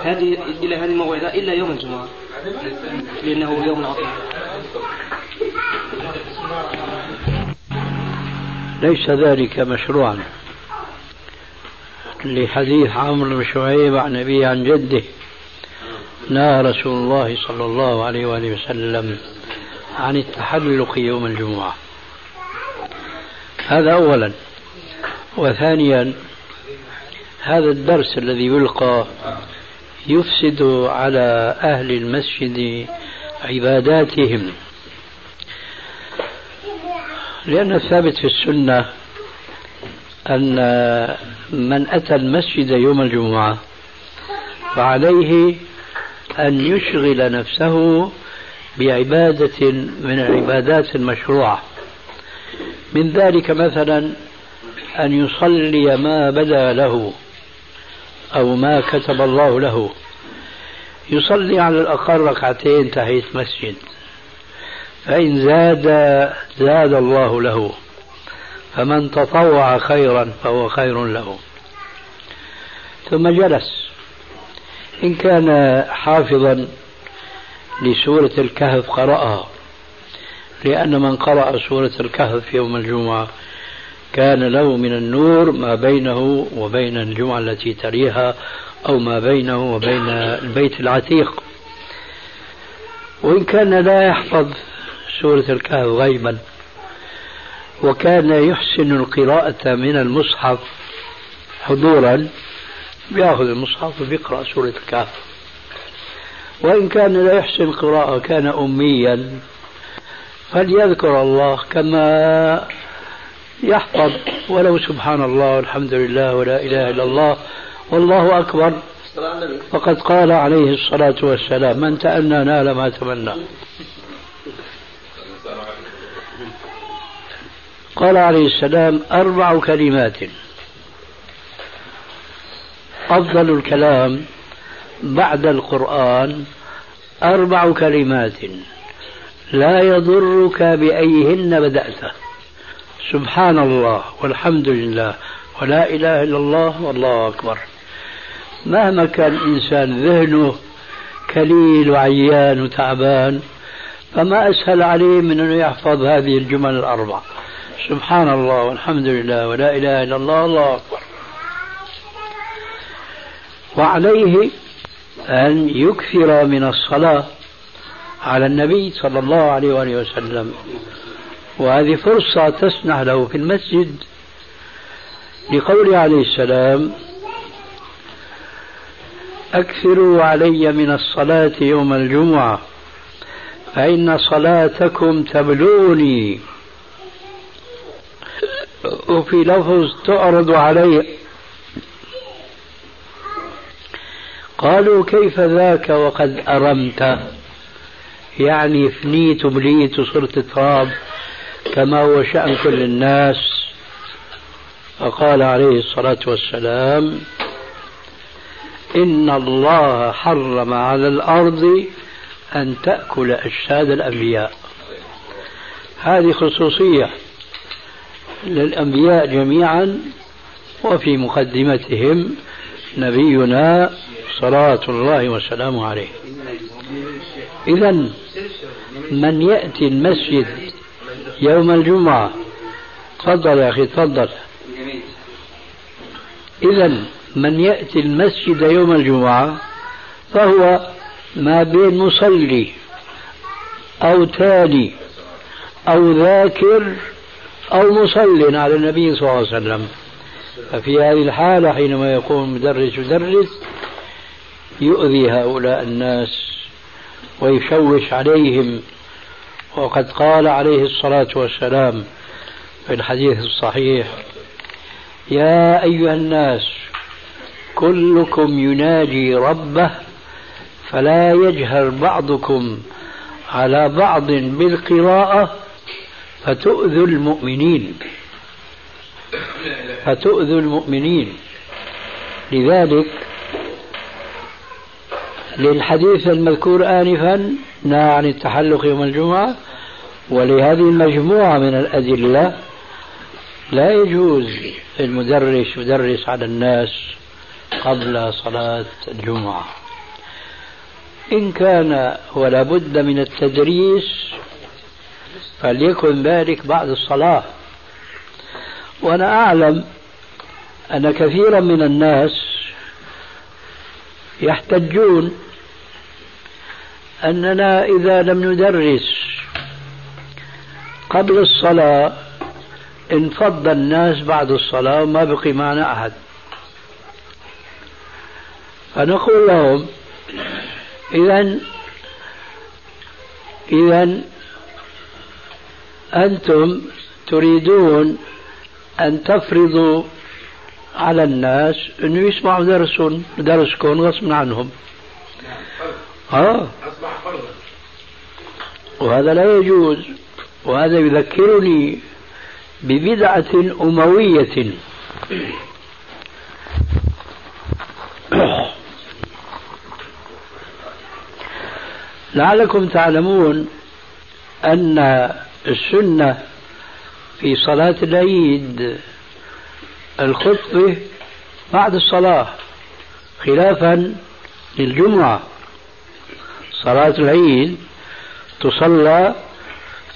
هذه إلى هذه الموعظة إلا يوم الجمعة لأنه يوم عظيم. ليس ذلك مشروعا. لحديث عمرو بن شعيب عن أبيه عن جده نهى رسول الله صلى الله عليه وآله وسلم عن التحلق يوم الجمعة. هذا أولا. وثانيا هذا الدرس الذي يلقى يفسد على أهل المسجد عباداتهم. لأن الثابت في السنة أن من أتى المسجد يوم الجمعة فعليه أن يشغل نفسه بعبادة من العبادات المشروعة. من ذلك مثلا أن يصلي ما بدا له أو ما كتب الله له. يصلي على الأقل ركعتين تحية مسجد. فإن زاد زاد الله له. فمن تطوع خيرا فهو خير له. ثم جلس. إن كان حافظا لسورة الكهف قرأها. لأن من قرأ سورة الكهف يوم الجمعة كان له من النور ما بينه وبين الجمعة التي تليها أو ما بينه وبين البيت العتيق. وإن كان لا يحفظ سورة الكهف غيبا وكان يحسن القراءة من المصحف حضورا بياخذ المصحف وبيقرأ سورة الكهف. وإن كان لا يحسن القراءة كان أميا. فليذكر الله كما يحفظ. ولو سبحان الله والحمد لله ولا إله إلا الله والله أكبر. فقد قال عليه الصلاة والسلام من تأنى نال ما تمنى. قال عليه السلام أربع كلمات. أفضل الكلام بعد القرآن أربع كلمات. لا يضرك بأيهن بدأت. سبحان الله والحمد لله ولا إله إلا الله والله أكبر. مهما كان الإنسان ذهنه كليل وعيان وتعبان فما أسهل عليه من أنه يحفظ هذه الجمل الأربع. سبحان الله والحمد لله ولا إله إلا الله الله أكبر. وعليه أن يكثر من الصلاة على النبي صلى الله عليه وآله وسلم. وهذه فرصة تسنح له في المسجد لقوله عليه السلام أكثروا علي من الصلاة يوم الجمعة فإن صلاتكم تبلغني. وفي لفظ تعرض علي قالوا كيف ذاك وقد أرمت؟ يعني فنيت وبليت وصرت تراب كما هو شأن كل الناس. فقال عليه الصلاة والسلام إن الله حرم على الأرض أن تأكل أجساد الأنبياء. هذه خصوصية للأنبياء جميعا وفي مقدمتهم نبينا صلاة الله وسلامه عليه. إذا من يأتي المسجد يوم الجمعة تفضل يا أخي تفضل. إذا من يأتي المسجد يوم الجمعة فهو ما بين مصلي أو تالي أو ذاكر أو مصل على النبي صلى الله عليه وسلم. ففي هذه الحالة حينما يقوم مدرس يدرس يؤذي هؤلاء الناس ويشوش عليهم. وقد قال عليه الصلاة والسلام في الحديث الصحيح يا أيها الناس كلكم يناجي ربه فلا يجهر بعضكم على بعض بالقراءة فتؤذوا المؤمنين. فتؤذوا المؤمنين. لذلك للحديث المذكور آنفا نهى عن التحلق يوم الجمعة ولهذه المجموعة من الأدلة لا يجوز المدرس يدرس على الناس قبل صلاة الجمعة. إن كان ولا بد من التدريس فليكن ذلك بعد الصلاة. وأنا أعلم أن كثيرا من الناس يحتجون أننا إذا لم ندرس قبل الصلاة انفض الناس بعد الصلاة وما بقي معنا أحد. فنقول لهم إذا إذا أنتم تريدون أن تفرضوا على الناس أنه يسمعوا درس درسكم غصبا عنهم. آه وهذا لا يجوز. وهذا يذكرني ببدعة أموية. لعلكم تعلمون أن السنة في صلاة العيد الخطبة بعد الصلاة خلافا للجمعة. صلاة العيد تصلى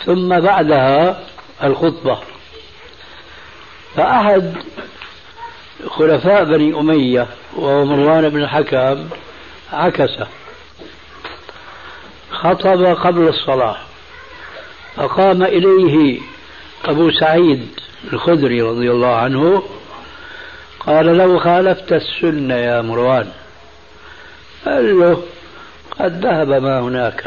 ثم بعدها الخطبة. فأحد خلفاء بني أمية وهو مروان بن الحكم عكس خطب قبل الصلاة فقام إليه أبو سعيد الخدري رضي الله عنه قال لو خالفت السنة يا مروان. قال له قد ذهب ما هناك.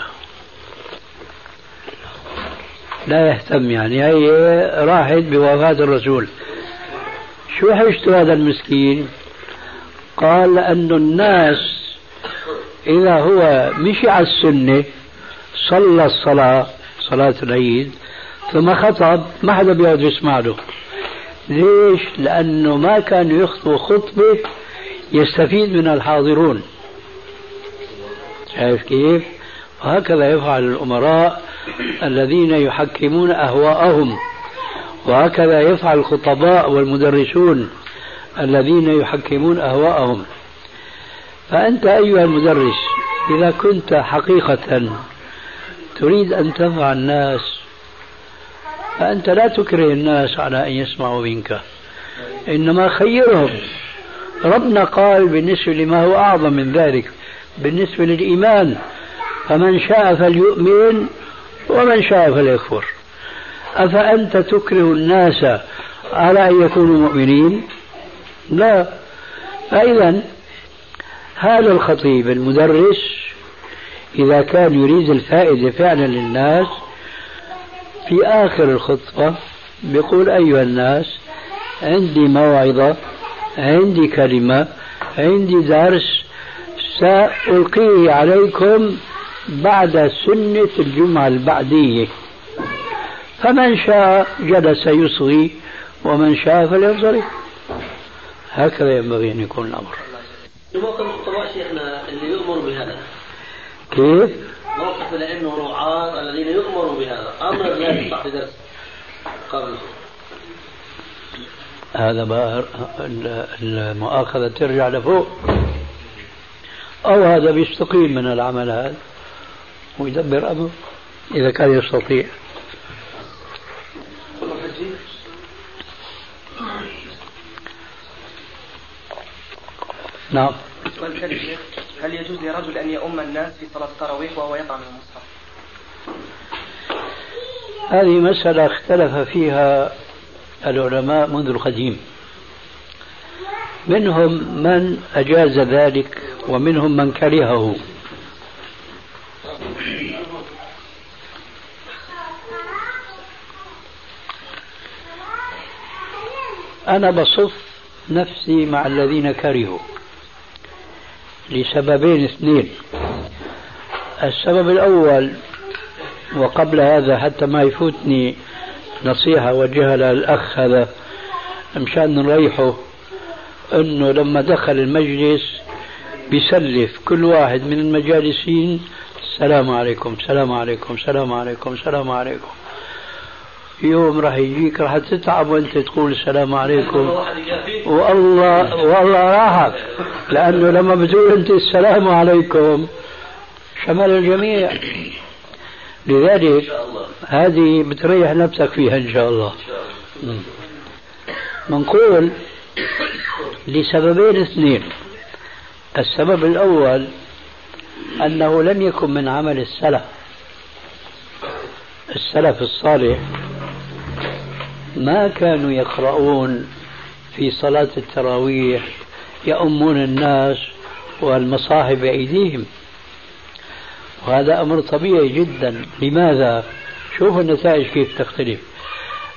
لا يهتم يعني. هي راحت بوفاة الرسول. شو حشته هذا المسكين؟ قال لأن الناس إذا هو مشي على السنة صلى الصلاة صلاة العيد ثم خطب ما حدا بيقعد يسمع له ليش؟ لأنه ما كان يخطب خطبة يستفيد منها الحاضرون. شايف كيف؟ وهكذا يفعل الأمراء الذين يحكمون أهواءهم. وهكذا يفعل الخطباء والمدرسون الذين يحكمون أهواءهم. فأنت أيها المدرس إذا كنت حقيقة تريد أن تنفع الناس فأنت لا تكره الناس على أن يسمعوا منك. إنما خيرهم. ربنا قال بالنسبة لما هو أعظم من ذلك. بالنسبة للإيمان فمن شاء فليؤمن ومن شاء فليكفر. أفأنت تكره الناس على أن يكونوا مؤمنين؟ لا. فإذا هذا الخطيب المدرس إذا كان يريد الفائدة فعلا للناس في آخر الخطبة بيقول أيها الناس عندي موعظة عندي كلمة عندي درس سألقيه عليكم بعد سنة الجمعة البعدية. فمن شاء جلس يصغي ومن شاء فلينصرف هكذا ينبغي أن يكون الأمر. موقف الخطباء شيخنا اللي يؤمر بهذا. كيف؟ موقف الأئمة والرعاة الذين يؤمروا بهذا. أمر لا في درس. قبل. هذا بقى المؤاخذة ترجع لفوق. أو هذا بيستقيل من العمل هذا ويدبر أمره إذا كان يستطيع. نعم. هل يجوز لرجل أن يؤم الناس في صلاة التراويح وهو يقع من المصحف؟ هذه مسألة اختلف فيها العلماء منذ القديم. منهم من أجاز ذلك ومنهم من كرهه. أنا بصف نفسي مع الذين كرهوا لسببين اثنين. السبب الأول وقبل هذا حتى ما يفوتني نصيحة وجهها للأخ هذا مشان نريحه أنه لما دخل المجلس بيسلف كل واحد من المجالسين السلام عليكم السلام عليكم السلام عليكم السلام عليكم. يوم راح يجيك راح تتعب وانت تقول السلام عليكم. والله والله راحك لأنه لما بتقول انت السلام عليكم شمل الجميع. لذلك هذه بتريح نفسك فيها إن شاء الله. منقول لسببين اثنين. السبب الأول أنه لم يكن من عمل السلف. السلف الصالح ما كانوا يقرؤون في صلاة التراويح يؤمون الناس والمصاحف بأيديهم. وهذا أمر طبيعي جدا. لماذا؟ شوفوا النتائج كيف تختلف.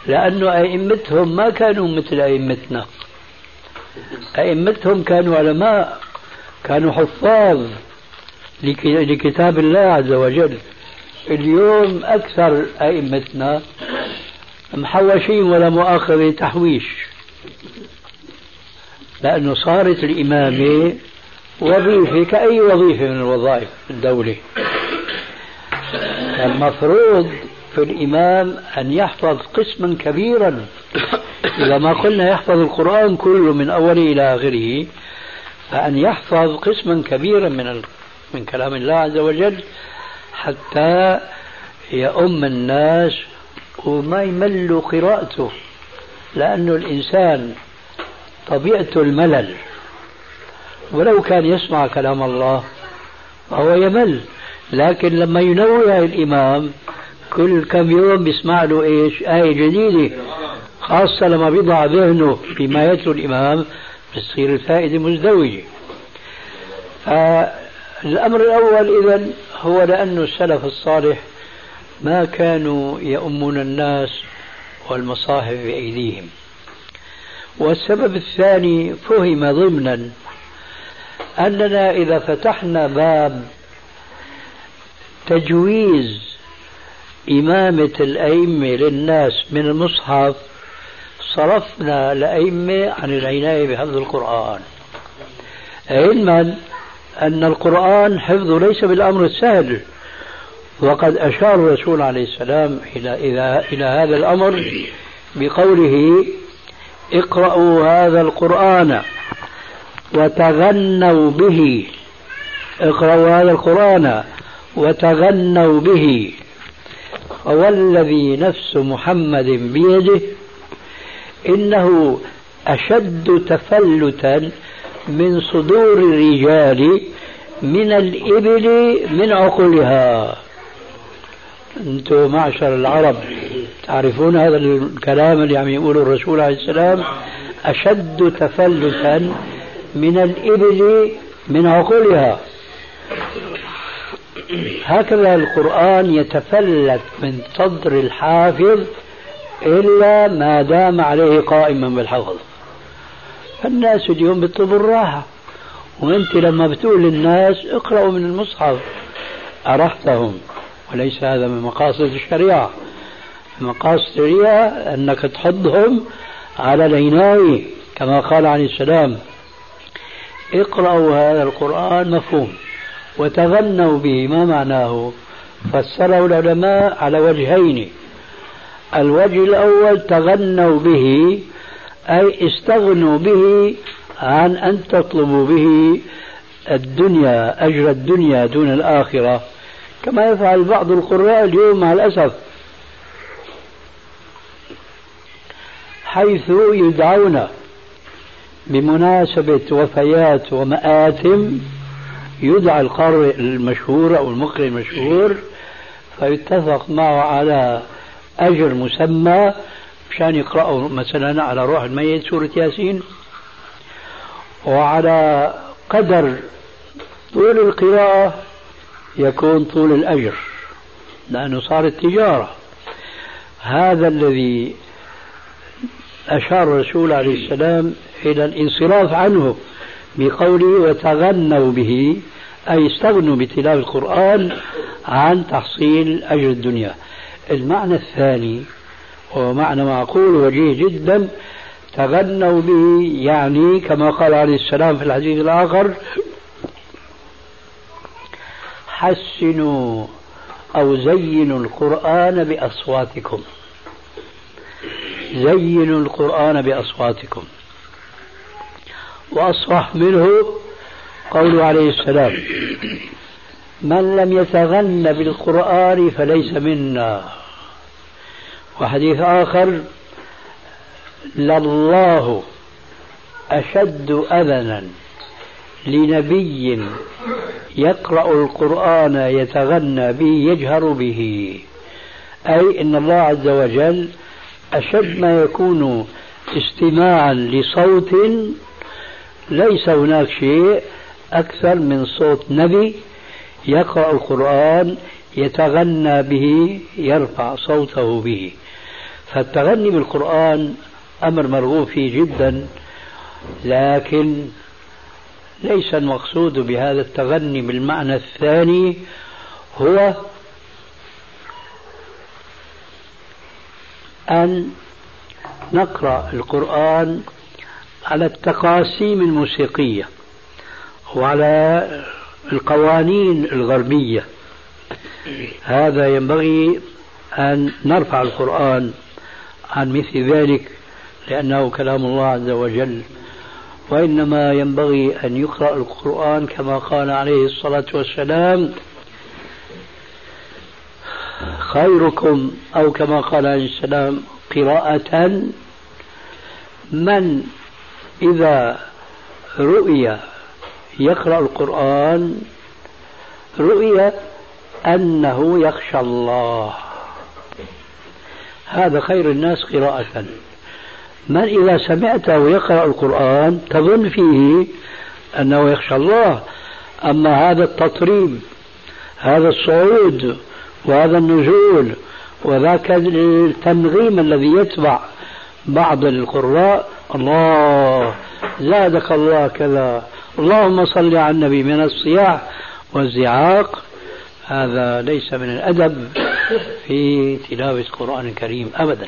لأنه أئمتهم ما كانوا مثل أئمتنا. أئمتهم كانوا علماء كانوا حفاظ لكتاب الله عز وجل. اليوم أكثر أئمتنا محوشين ولا مؤاخذة تحويش لأنه صارت الإمامة وظيفة كأي وظيفة من الوظائف الدولة. المفروض في الإمام أن يحفظ قسما كبيرا. إذا ما قلنا يحفظ القرآن كله من أوله إلى آخره فأن يحفظ قسما كبيرا من من كلام الله عز وجل حتى يؤم الناس وما يمل قراءته. لأنه الإنسان طبيعته الملل. ولو كان يسمع كلام الله فهو يمل. لكن لما ينوه الإمام كل كم يوم بيسمع له إيش؟ آية جديدة. خاصة لما بيضع ذهنه فيما يتلو الإمام بتصير الفائدة مزدوجة. فالأمر الأول إذا هو لأن السلف الصالح ما كانوا يؤمون الناس والمصاحف بأيديهم. والسبب الثاني فهم ضمنا أننا إذا فتحنا باب تجويز إمامة الأئمة للناس من المصحف صرفنا الأئمة عن العناية بحفظ القرآن. علما أن القرآن حفظه ليس بالأمر السهل. وقد أشار الرسول عليه السلام إلى إلى إلى هذا الأمر بقوله اقرأوا هذا القرآن وتغنوا به. اقرأوا هذا القرآن وتغنوا به. فوالذي نفس محمد بيده إنه أشد تفلتا من صدور الرجال من الإبل من عقلها. أنتم معشر العرب تعرفون هذا الكلام اللي عم يقوله الرسول عليه السلام؟ أشد تفلتا من الإبل من عقولها هكذا القرآن يتفلت من صدر الحافظ إلا ما دام عليه قائما بالحفظ. فالناس اليوم بيطلبوا الراحة. وأنت لما بتقول للناس اقرأوا من المصحف أرحتهم وليس هذا من مقاصد الشريعة. مقاصد الرياء أنك تحضهم على العناية كما قال عليه السلام. اقرأوا هذا القرآن مفهوم. وتغنوا به ما معناه؟ فسره العلماء على وجهين. الوجه الأول تغنوا به أي استغنوا به عن أن تطلبوا به الدنيا أجر الدنيا دون الآخرة. كما يفعل بعض القراء اليوم مع الأسف. حيث يدعون بمناسبة وفيات ومآتم يدعى القارئ المشهور أو المقرئ المشهور فيتفق معه على أجر مسمى مشان يقرأوا مثلا على روح الميت سورة ياسين وعلى قدر طول القراءة يكون طول الأجر لأنه صارت تجارة هذا الذي أشار الرسول عليه السلام إلى الانصراف عنه. بقوله وتغنوا به أي استغنوا بتلاوة القرآن عن تحصيل أجر الدنيا. المعنى الثاني وهو معنى معقول وجيه جدا تغنوا به يعني كما قال عليه السلام في الحديث الآخر حسنوا أو زينوا القرآن بأصواتكم. زينوا القرآن بأصواتكم. وأصرح منه قوله عليه السلام. من لم يتغن بالقرآن فليس منا. وحديث آخر. لله أشد أذنا لنبي يقرأ القرآن يتغنى به يجهر به. أي أن الله عز وجل أشد ما يكون استماعا لصوت ليس هناك شيء أكثر من صوت نبي يقرأ القرآن يتغنى به يرفع صوته به. فالتغني بالقرآن أمر مرغوب فيه جدا لكن ليس المقصود بهذا التغني بالمعنى الثاني هو أن نقرأ القرآن على التقاسيم الموسيقية وعلى القوانين الغربية. هذا ينبغي أن نرفع القرآن عن مثل ذلك لأنه كلام الله عز وجل. وإنما ينبغي أن يقرأ القرآن كما قال عليه الصلاة والسلام خيركم أو كما قال عليه السلام قراءة من إذا رؤي يقرأ القرآن رؤي أنه يخشى الله. هذا خير الناس قراءة. من إذا سمعته يقرأ القرآن تظن فيه أنه يخشى الله. أما هذا التطريب هذا الصعود وهذا النزول وذاك التنغيم الذي يتبع بعض القراء الله زادك الله كذا. اللهم صل على النبي من الصياح والزعاق. هذا ليس من الأدب في تلاوة القرآن الكريم أبدا.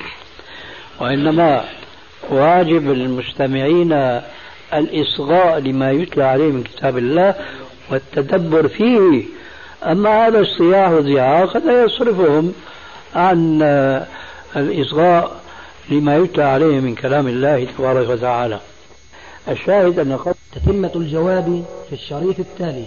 وإنما واجب المستمعين الإصغاء لما يتلى عليه من كتاب الله والتدبر فيه. أما هذا الصياح والزعاق هذا يصرفهم عن الإصغاء لما يتلى عليه من كلام الله تبارك وتعالى. الشاهد أن تتمة الجواب في الشريط التالي.